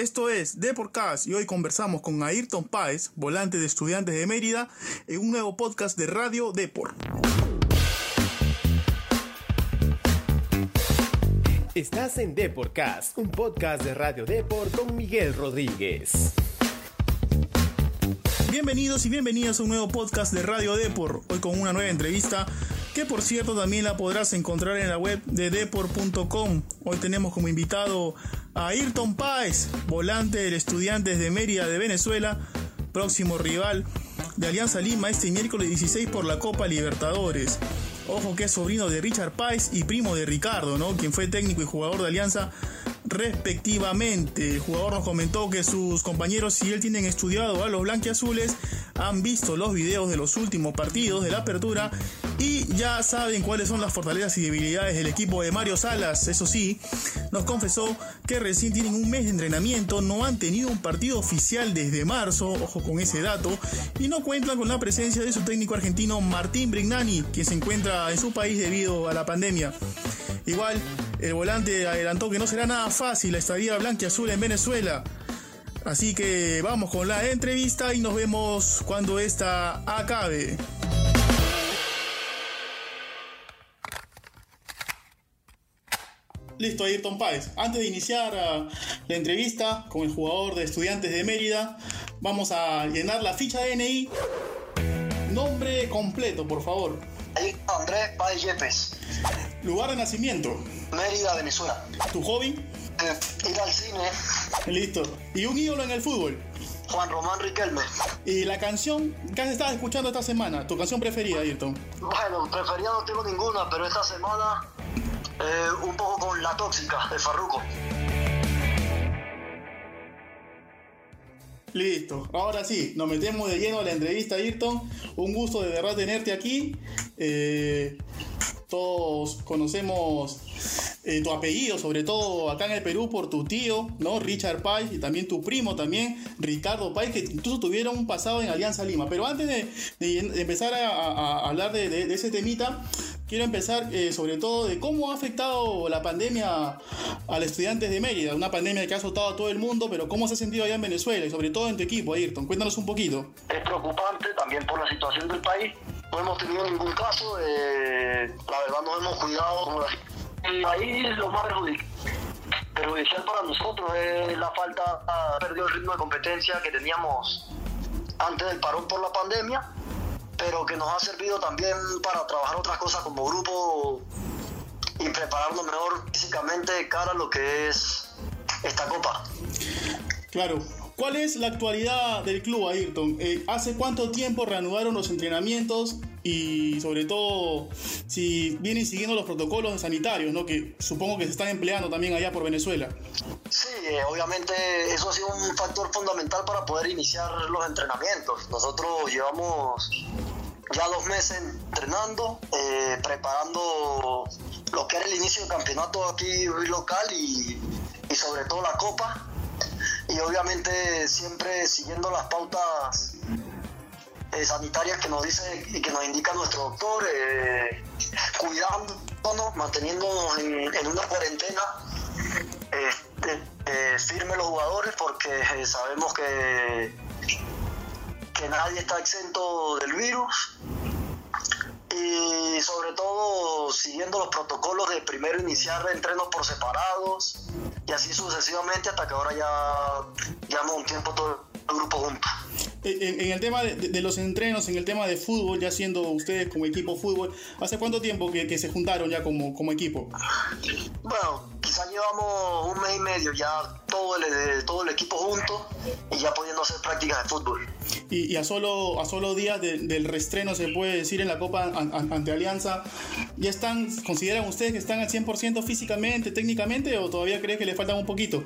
Esto es Deporcast y hoy conversamos con Ayrton Páez, volante de estudiantes de Mérida, en un nuevo podcast de Radio Deport. Estás en Deporcast, un podcast de Radio Deport con Miguel Rodríguez. Bienvenidos y bienvenidas a un nuevo podcast de Radio Deport, hoy con una nueva entrevista que por cierto también la podrás encontrar en la web de deport.com. Hoy tenemos como invitado a Ayrton Páez, volante del Estudiantes de Mérida de Venezuela, próximo rival de Alianza Lima este miércoles 16 por la Copa Libertadores. Ojo que es sobrino de Richard Páez y primo de Ricardo, ¿no? Quien fue técnico y jugador de Alianza respectivamente. El jugador nos comentó que sus compañeros, si él tienen estudiado a los blanquiazules, han visto los videos de los últimos partidos de la apertura y ya saben cuáles son las fortalezas y debilidades del equipo de Mario Salas. Eso sí, nos confesó que recién tienen un mes de entrenamiento, no han tenido un partido oficial desde marzo, ojo con ese dato, y no cuentan con la presencia de su técnico argentino Martín Brignani, quien se encuentra en su país debido a la pandemia. Igual, el volante adelantó que no será nada fácil la estadía blanquiazul en Venezuela. Así que vamos con la entrevista y nos vemos cuando esta acabe. Listo, Ayrton Páez. Antes de iniciar uh, la entrevista con el jugador de Estudiantes de Mérida, vamos a llenar la ficha de DNI. Nombre completo, por favor. Andrés Páez Yepes. Lugar de nacimiento. Mérida, Venezuela. ¿Tu hobby? Eh, ir al cine. Listo. ¿Y un ídolo en el fútbol? Juan Román Riquelme. ¿Y la canción que has estado escuchando esta semana? ¿Tu canción preferida, Ayrton? Bueno, preferida no tengo ninguna, pero esta semana eh, un poco con La Tóxica de Farruko. Listo, ahora sí, nos metemos de lleno a la entrevista, Ayrton. Un gusto de verdad tenerte aquí. Eh, todos conocemos eh, tu apellido, sobre todo acá en el Perú por tu tío, ¿no? Richard Páez y también tu primo también, Ricardo Páez, que incluso tuvieron un pasado en Alianza Lima. Pero antes de, empezar a, hablar de, ese temita, quiero empezar eh, sobre todo de cómo ha afectado la pandemia a los estudiantes de Mérida, una pandemia que ha azotado a todo el mundo, pero cómo se ha sentido allá en Venezuela y sobre todo en tu equipo, Ayrton. Cuéntanos un poquito. Es preocupante también por la situación del país no hemos tenido ningún caso, eh, la verdad nos hemos cuidado. El país lo más perjudicial para nosotros es la falta, perdió el ritmo de competencia que teníamos antes del parón por la pandemia, pero que nos ha servido también para trabajar otras cosas como grupo y prepararnos mejor físicamente cara a lo que es esta copa. Claro, ¿Cuál es la actualidad del club, Ayrton? Eh, ¿Hace cuánto tiempo reanudaron los entrenamientos y sobre todo si vienen siguiendo los protocolos sanitarios, ¿no? que supongo que se están empleando también allá por Venezuela? Sí, eh, obviamente eso ha sido un factor fundamental para poder iniciar los entrenamientos. Nosotros llevamos ya dos meses entrenando, eh, preparando lo que era el inicio del campeonato aquí local y, y sobre todo la copa y obviamente siempre siguiendo las pautas eh, sanitarias que nos dice y que nos indica nuestro doctor, eh, cuidándonos, manteniéndonos en, una cuarentena, este, eh, firme los jugadores porque sabemos que, que nadie está exento del virus. Y sobre todo siguiendo los protocolos de primero iniciar entrenos por separados y así sucesivamente hasta que ahora ya llevamos un tiempo todo el grupo junto. En, el tema de, los entrenos, en el tema de fútbol, ya siendo ustedes como equipo fútbol, ¿hace cuánto tiempo que, se juntaron ya como, como equipo? Bueno, quizás llevamos un mes y medio ya todo el, todo el equipo junto y ya pudiendo hacer prácticas de fútbol. Y, a, solo, a solo días del restreno, se puede decir, en la Copa ante Alianza, ¿ya están, consideran ustedes que están al 100% físicamente, técnicamente, o todavía creen que le faltan un poquito?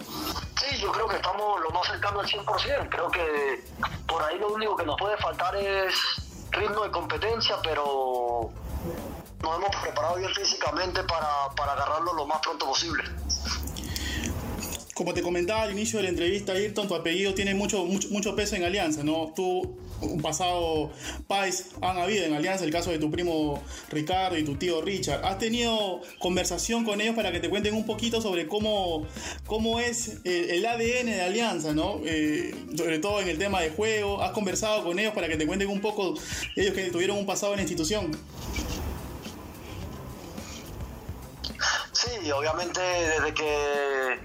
Sí, yo creo que estamos lo más cercano al 100%. Creo que por ahí lo único que nos puede faltar es ritmo de competencia, pero nos hemos preparado bien físicamente para, para agarrarlo lo más pronto posible. como te comentaba al inicio de la entrevista, Ayrton, tu apellido tiene mucho, mucho, mucho peso en Alianza, ¿no? Tú, un pasado país han habido en Alianza, el caso de tu primo Ricardo y tu tío Richard. ¿Has tenido conversación con ellos para que te cuenten un poquito sobre cómo, cómo es el, ADN de Alianza, ¿no? Eh, sobre todo en el tema de juego. ¿Has conversado con ellos para que te cuenten un poco, ellos que tuvieron un pasado en la institución? Sí, obviamente desde que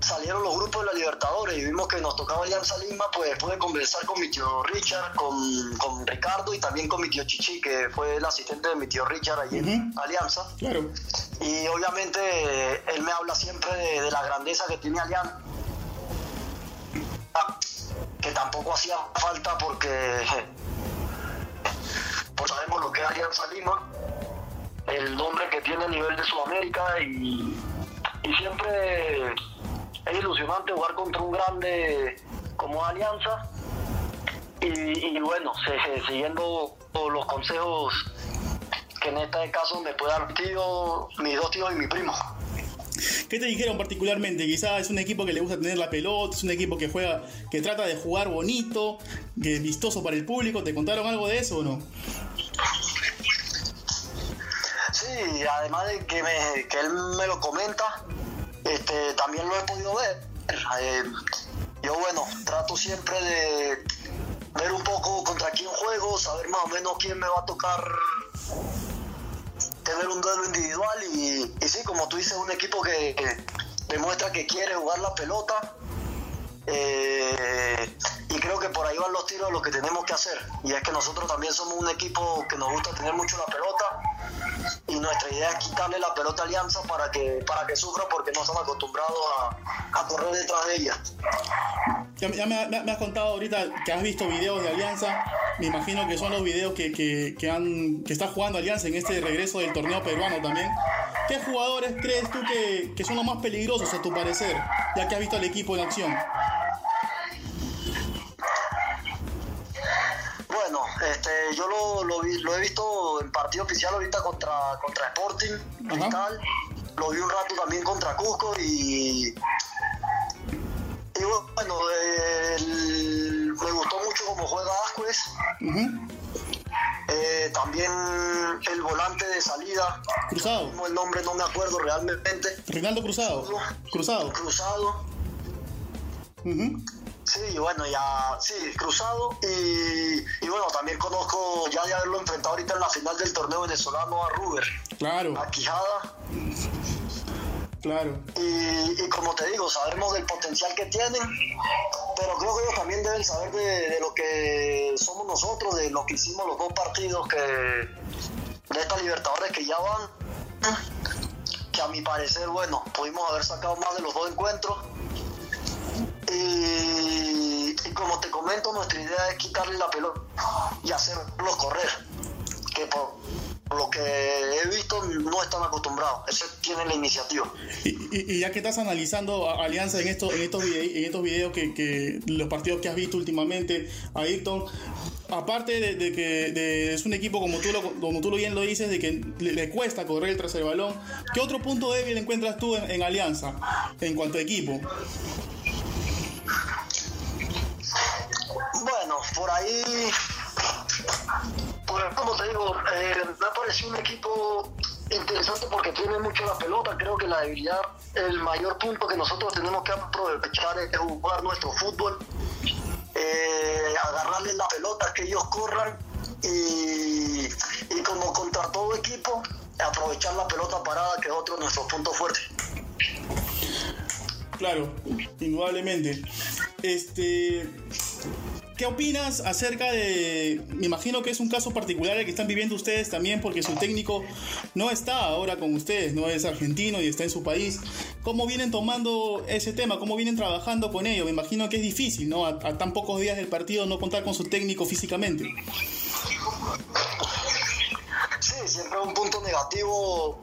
salieron los grupos de la Libertadores y vimos que nos tocaba Alianza Lima, pues pude conversar con mi tío Richard, con, con Ricardo y también con mi tío Chichi, que fue el asistente de mi tío Richard allí en Alianza. Claro. Y obviamente él me habla siempre de, la grandeza que tiene Alianza, que tampoco hacía falta porque pues sabemos lo que es Alianza Lima, el nombre que tiene a nivel de Sudamérica y, y siempre es ilusionante jugar contra un grande como Alianza. Y, bueno, siguiendo los consejos que en este caso me puede dar tío, mis dos tíos y mi primo. ¿Qué te dijeron particularmente? Quizás es un equipo que le gusta tener la pelota, es un equipo que juega, que trata de jugar bonito, que es vistoso para el público. ¿Te contaron algo de eso o no? Sí, además de que, él me lo comenta, este, también lo he podido ver. Eh, yo, bueno, trato siempre de ver un poco contra quién juego, saber más o menos quién me va a tocar tener un duelo individual y, y sí, como tú dices, un equipo que, demuestra que quiere jugar la pelota. Eh, y creo que por ahí van los tiros de lo que tenemos que hacer. Y es que nosotros también somos un equipo que nos gusta tener mucho la pelota y nuestra idea es quitarle la pelota a Alianza para que, para que sufra porque no están acostumbrados a, correr detrás de ella. Ya, me, has contado ahorita que has visto videos de Alianza, me imagino que son los videos que, que, han, que está jugando Alianza en este regreso del torneo peruano también. ¿Qué jugadores crees tú que, que son los más peligrosos a tu parecer, ya que has visto al equipo en acción? Bueno, yo lo, lo, he visto en partido oficial ahorita contra, contra Sporting, Cristal. Lo vi un rato también contra Cusco y, y bueno, me gustó mucho cómo juega Ascuez. Eh, también el volante de salida. Cruzado. Como el nombre no me acuerdo realmente. Rinaldo Cruzado. Cruzado. Cruzado. Sí, bueno, ya, sí, cruzado. Y, bueno, también conozco ya de haberlo enfrentado ahorita en la final del torneo venezolano a Ruber. Claro. A Quijada. Claro. Y, como te digo, sabemos del potencial que tienen, pero creo que ellos también deben saber de, lo que somos nosotros, de lo que hicimos los dos partidos que de estas Libertadores que ya van, que a mi parecer, bueno, pudimos haber sacado más de los dos encuentros y, como te comento, nuestra idea es quitarle la pelota y hacerlos correr. Que por, lo que he visto no están acostumbrados. Ese tiene la iniciativa. Y, ya que estás analizando a Alianza en estos, en estos, en estos videos que, los partidos que has visto últimamente, Ayrton, aparte de, que es un equipo como tú, lo, como tú bien lo dices, de que le, cuesta correr el tercer balón, ¿qué otro punto débil encuentras tú en Alianza en cuanto a equipo? Bueno, por ahí, por, como te digo, eh, me ha parecido un equipo interesante porque tiene mucho la pelota. Creo que la debilidad, el mayor punto que nosotros tenemos que aprovechar es jugar nuestro fútbol, eh, agarrarles la pelota, que ellos corran y, y como contra todo equipo, aprovechar la pelota parada, que es otro de nuestros puntos fuertes. Claro, indudablemente. Este, ¿Qué opinas acerca de.? Me imagino que es un caso particular el que están viviendo ustedes también, porque su técnico no está ahora con ustedes, no es argentino y está en su país. ¿Cómo vienen tomando ese tema? ¿Cómo vienen trabajando con ello? Me imagino que es difícil, ¿no? A, tan pocos días del partido no contar con su técnico físicamente. Sí, siempre un punto negativo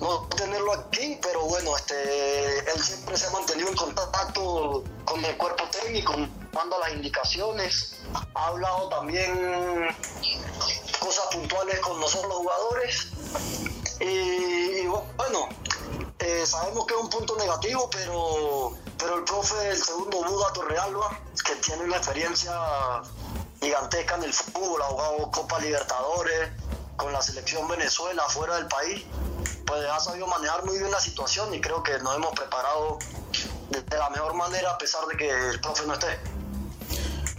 no tenerlo aquí, pero bueno, este, él siempre se ha mantenido en contacto con el cuerpo técnico, dando las indicaciones, ha hablado también cosas puntuales con nosotros los jugadores y, bueno, eh, sabemos que es un punto negativo, pero, pero el profe, el segundo Buda Torrealba, que tiene una experiencia gigantesca en el fútbol, ha jugado Copa Libertadores con la selección Venezuela fuera del país, pues ha sabido manejar muy bien la situación y creo que nos hemos preparado de la mejor manera a pesar de que el profe no esté.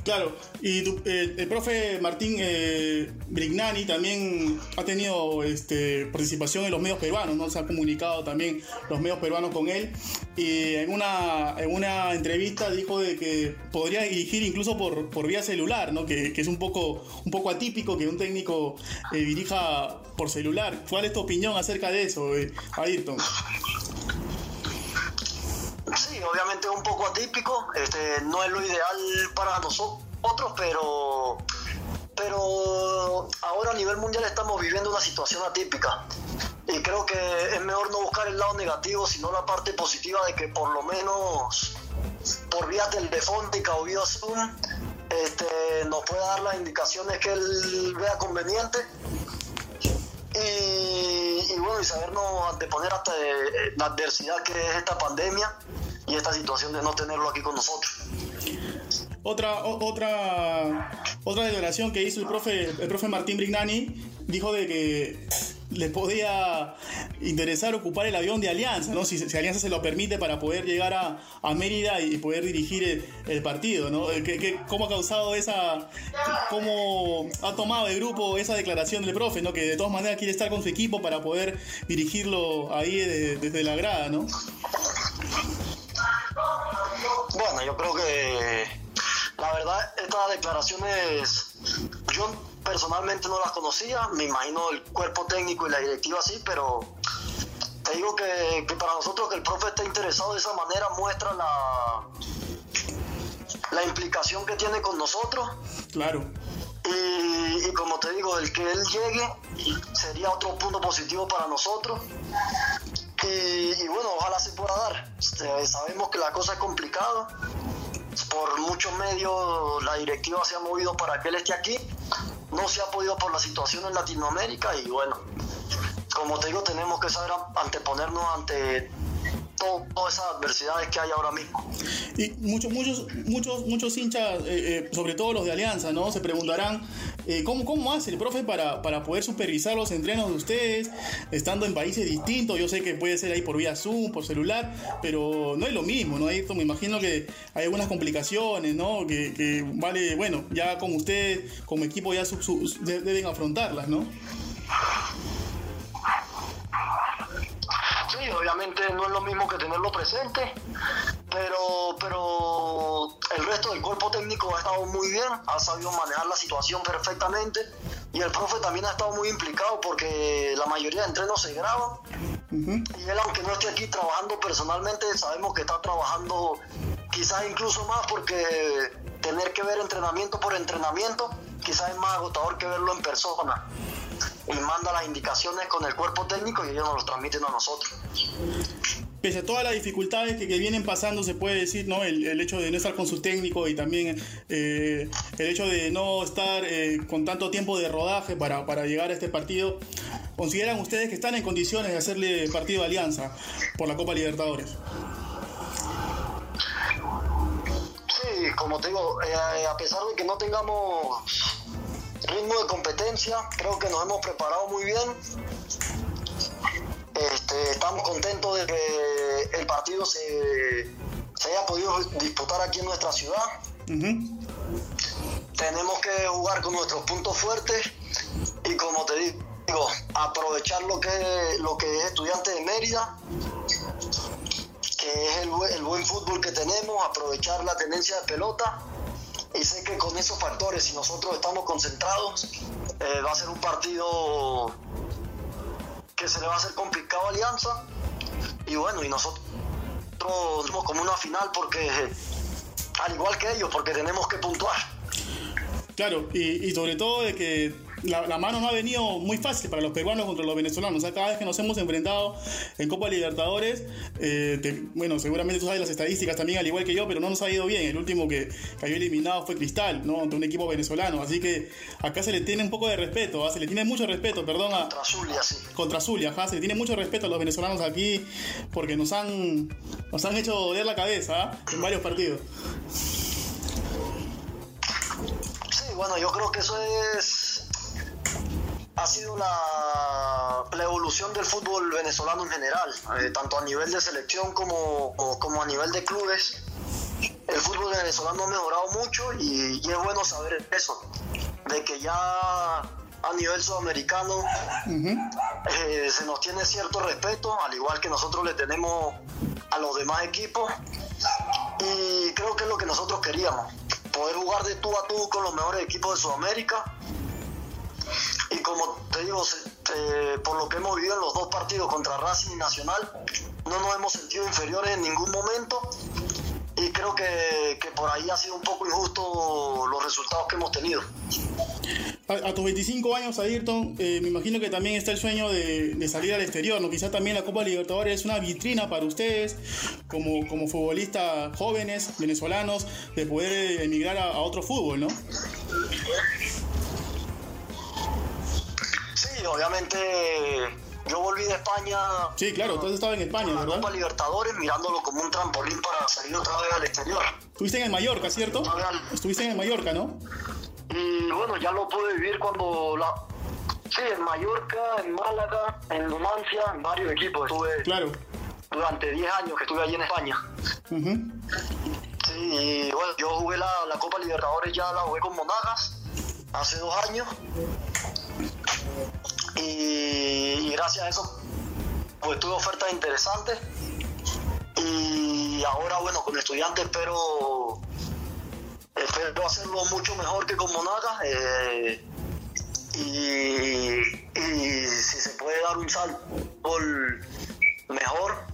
Claro, y eh, el profe Martín eh, Brignani también ha tenido este, participación en los medios peruanos, ¿no? Se han comunicado también los medios peruanos con él. Y en una, en una entrevista dijo de que podría dirigir incluso por, por vía celular, ¿no? Que, que, es un poco, un poco atípico que un técnico eh, dirija por celular. ¿Cuál es tu opinión acerca de eso, eh, Ayrton? Obviamente es un poco atípico, este, no es lo ideal para nosotros, pero, pero ahora a nivel mundial estamos viviendo una situación atípica. Y creo que es mejor no buscar el lado negativo, sino la parte positiva de que por lo menos por vía telefónica o vía Zoom este, nos pueda dar las indicaciones que él vea conveniente. Y, bueno, y sabernos anteponer hasta la adversidad que es esta pandemia y esta situación de no tenerlo aquí con nosotros. Otra, otra, otra declaración que hizo el profe, el profe Martín Brignani dijo de que le podía interesar ocupar el avión de Alianza, ¿no? Si, Alianza se lo permite para poder llegar a, a Mérida y poder dirigir el, partido, ¿no? ¿Qué, qué, cómo ha causado esa, cómo ha tomado el grupo esa declaración del profe, ¿no? Que de todas maneras quiere estar con su equipo para poder dirigirlo ahí desde, desde la grada, ¿no? Yo creo que la verdad estas declaraciones yo personalmente no las conocía, me imagino el cuerpo técnico y la directiva sí, pero te digo que, que para nosotros que el profe esté interesado de esa manera muestra la, la implicación que tiene con nosotros. Claro. Y, y, como te digo, el que él llegue sería otro punto positivo para nosotros. Y, y bueno, ojalá se pueda dar. Este, sabemos que la cosa es complicada. Por muchos medios la directiva se ha movido para que él esté aquí. No se ha podido por la situación en Latinoamérica y bueno, como te digo, tenemos que saber anteponernos ante todas esas adversidades que hay ahora mismo. Y muchos, muchos, muchos, muchos hinchas, eh, eh, sobre todo los de Alianza, ¿no? Se preguntarán eh, ¿cómo, ¿cómo hace el profe para, para poder supervisar los entrenos de ustedes, estando en países distintos. Yo sé que puede ser ahí por vía Zoom, por celular, pero no es lo mismo, ¿no? Esto me imagino que hay algunas complicaciones, ¿no? Que, vale, bueno, ya como ustedes, como equipo, ya deben afrontarlas, ¿no? Sí, obviamente no es lo mismo que tenerlo presente, pero, pero el resto del cuerpo técnico ha estado muy bien, ha sabido manejar la situación perfectamente y el profe también ha estado muy implicado porque la mayoría de entrenos se graban uh -huh. y él aunque no esté aquí trabajando personalmente sabemos que está trabajando quizás incluso más porque tener que ver entrenamiento por entrenamiento quizás es más agotador que verlo en persona y manda las indicaciones con el cuerpo técnico y ellos nos los transmiten a nosotros. Pese a todas las dificultades que, vienen pasando, se puede decir, ¿no? El, hecho de no estar con su técnico y también eh, el hecho de no estar eh, con tanto tiempo de rodaje para, para llegar a este partido, ¿consideran ustedes que están en condiciones de hacerle partido de alianza por la Copa Libertadores? Sí, como te digo, eh, a pesar de que no tengamos ritmo de competencia, creo que nos hemos preparado muy bien. Este, estamos contentos de que el partido se, se, haya podido disputar aquí en nuestra ciudad. Uh -huh. Tenemos que jugar con nuestros puntos fuertes y como te digo, aprovechar lo que, lo que es estudiante de Mérida, que es el, el buen fútbol que tenemos, aprovechar la tenencia de pelota y sé que con esos factores, si nosotros estamos concentrados, eh, va a ser un partido se le va a hacer complicado a Alianza. Y bueno, y nosotros como una final porque, al igual que ellos, porque tenemos que puntuar. Claro, y, y sobre todo de que la, mano no ha venido muy fácil para los peruanos contra los venezolanos. O sea, cada vez que nos hemos enfrentado en Copa Libertadores, eh, bueno, seguramente tú sabes las estadísticas también, al igual que yo, pero no nos ha ido bien. El último que cayó eliminado fue Cristal, ¿no? Ante un equipo venezolano. Así que acá se le tiene un poco de respeto, ¿ah? se le tiene mucho respeto, perdón. A, contra Zulia, sí. Contra Zulia, ajá, se le tiene mucho respeto a los venezolanos aquí porque nos han, nos han hecho doler la cabeza ¿ah? en varios partidos. Sí, bueno, yo creo que eso es ha sido la, la, evolución del fútbol venezolano en general, eh, tanto a nivel de selección como, como a nivel de clubes. El fútbol venezolano ha mejorado mucho y, es bueno saber eso, de que ya a nivel sudamericano eh, se nos tiene cierto respeto, al igual que nosotros le tenemos a los demás equipos. Y creo que es lo que nosotros queríamos, poder jugar de tú a tú con los mejores equipos de Sudamérica y como te digo, eh, por lo que hemos vivido en los dos partidos contra Racing y Nacional, no nos hemos sentido inferiores en ningún momento y creo que, por ahí ha sido un poco injusto los resultados que hemos tenido. A, tus 25 años, Ayrton, eh, me imagino que también está el sueño de, salir al exterior, ¿no? Quizá también la Copa Libertadores es una vitrina para ustedes, como, como futbolistas jóvenes, venezolanos, de poder emigrar a otro fútbol, ¿no? Obviamente yo volví de España. Sí, claro, tú estaba en España, ¿verdad? Copa Libertadores, mirándolo como un trampolín para salir otra vez al exterior. Estuviste en el Mallorca, ¿cierto? Estuviste en el Mallorca, ¿no? Y bueno, ya lo pude vivir cuando la. Sí, en Mallorca, en Málaga, en Numancia, en varios equipos. Estuve. Claro. Durante 10 años que estuve allí en España. Sí, y bueno, yo jugué la, la Copa Libertadores, ya la jugué con Monagas hace dos años y, gracias a eso pues tuve ofertas interesantes. Y ahora bueno con estudiantes espero espero hacerlo mucho mejor que con Monaga eh, y, si se puede dar un salto mejor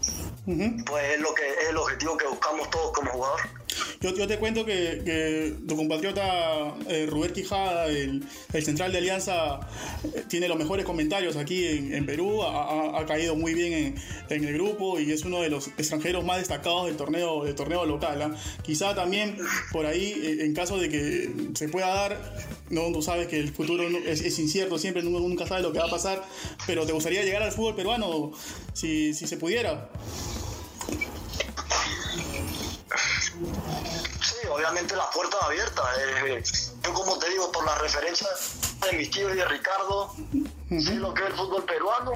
pues es lo que es el objetivo que buscamos todos como jugador yo, te cuento que, tu compatriota eh, Rubén Quijada, el, central de Alianza, eh, tiene los mejores comentarios aquí en, Perú, ha, caído muy bien en, el grupo y es uno de los extranjeros más destacados del torneo, local. ¿ah? Quizá también por ahí, eh, en caso de que se pueda dar, no, tú sabes que el futuro es, incierto, siempre nunca sabe lo que va a pasar, pero ¿te gustaría llegar al fútbol peruano si se pudiera? Obviamente las puertas abiertas. Eh, yo como te digo, por la referencia de mis tíos y de Ricardo, sé lo que es el fútbol peruano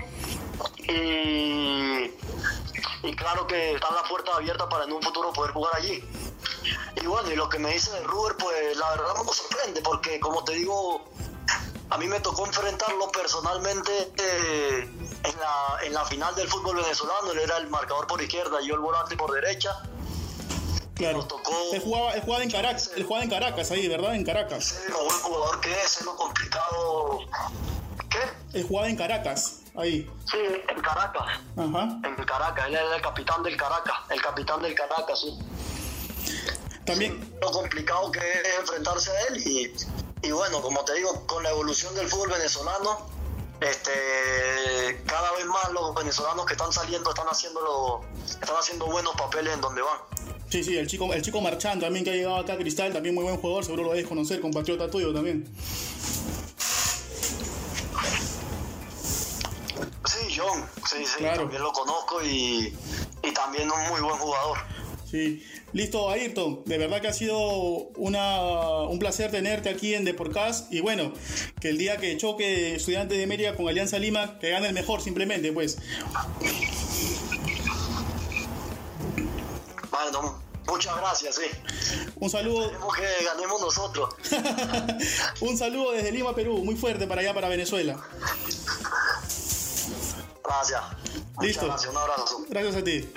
y, claro que están las puertas abiertas para en un futuro poder jugar allí. Y bueno, y lo que me dice de Ruber, pues la verdad me sorprende porque como te digo, a mí me tocó enfrentarlo personalmente eh, en, la, en la final del fútbol venezolano, él era el marcador por izquierda, y yo el volante por derecha Claro. Tocó... Él jugaba, en Caracas, él jugaba en Caracas ahí, ¿verdad? En Caracas. Sí, lo buen jugador que es, es lo complicado. ¿Qué? Él jugaba en Caracas, ahí. Sí, en Caracas. Ajá. En Caracas, él era el capitán del Caracas, el capitán del Caracas, sí. También. lo complicado que es enfrentarse a él y, y bueno, como te digo, con la evolución del fútbol venezolano, este cada vez más los venezolanos que están saliendo están haciendo están haciendo buenos papeles en donde van. Sí, sí, el chico, el chico Marchand también que ha llegado acá a Cristal, también muy buen jugador, seguro lo debes conocer, compatriota tuyo también. Sí, John, sí, sí, también lo conozco y, y también un muy buen jugador. Sí, listo, Ayrton. De verdad que ha sido una, un placer tenerte aquí en Deporcast. Y bueno, que el día que choque Estudiantes de Mérida con Alianza Lima, que gane el mejor, simplemente, pues. Bueno, Muchas gracias, sí. Un saludo. Queremos que ganemos nosotros. un saludo desde Lima, Perú, muy fuerte para allá, para Venezuela. Gracias. Listo. gracias, un abrazo. Gracias a ti.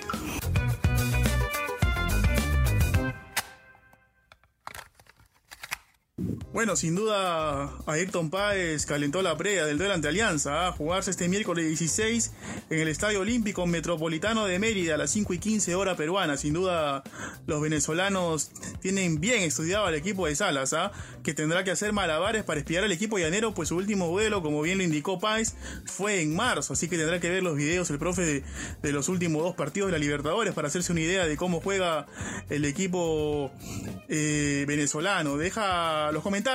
Bueno, sin duda Ayrton Páez calentó la previa del duelo ante Alianza, a jugarse este miércoles 16 en el Estadio Olímpico Metropolitano de Mérida a las 5 y 15 hora peruana. Sin duda los venezolanos tienen bien estudiado al equipo de Salas, ¿ah? que tendrá que hacer malabares para espiar al equipo llanero, pues su último duelo, como bien lo indicó Páez, fue en marzo, así que tendrá que ver los videos el profe de, de los últimos dos partidos de la Libertadores para hacerse una idea de cómo juega el equipo eh, venezolano. Deja los comentarios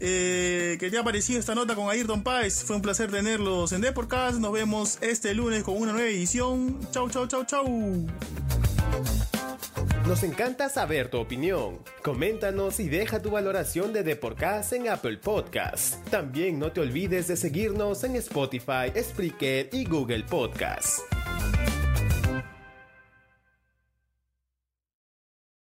eh, que te ha parecido esta nota con Ayrton Páez. Fue un placer tenerlos en Deportcast. Nos vemos este lunes con una nueva edición. Chau, chau, chau, chau. Nos encanta saber tu opinión. Coméntanos y deja tu valoración de Deporcast en Apple Podcasts. También no te olvides de seguirnos en Spotify, Spreaker y Google Podcasts.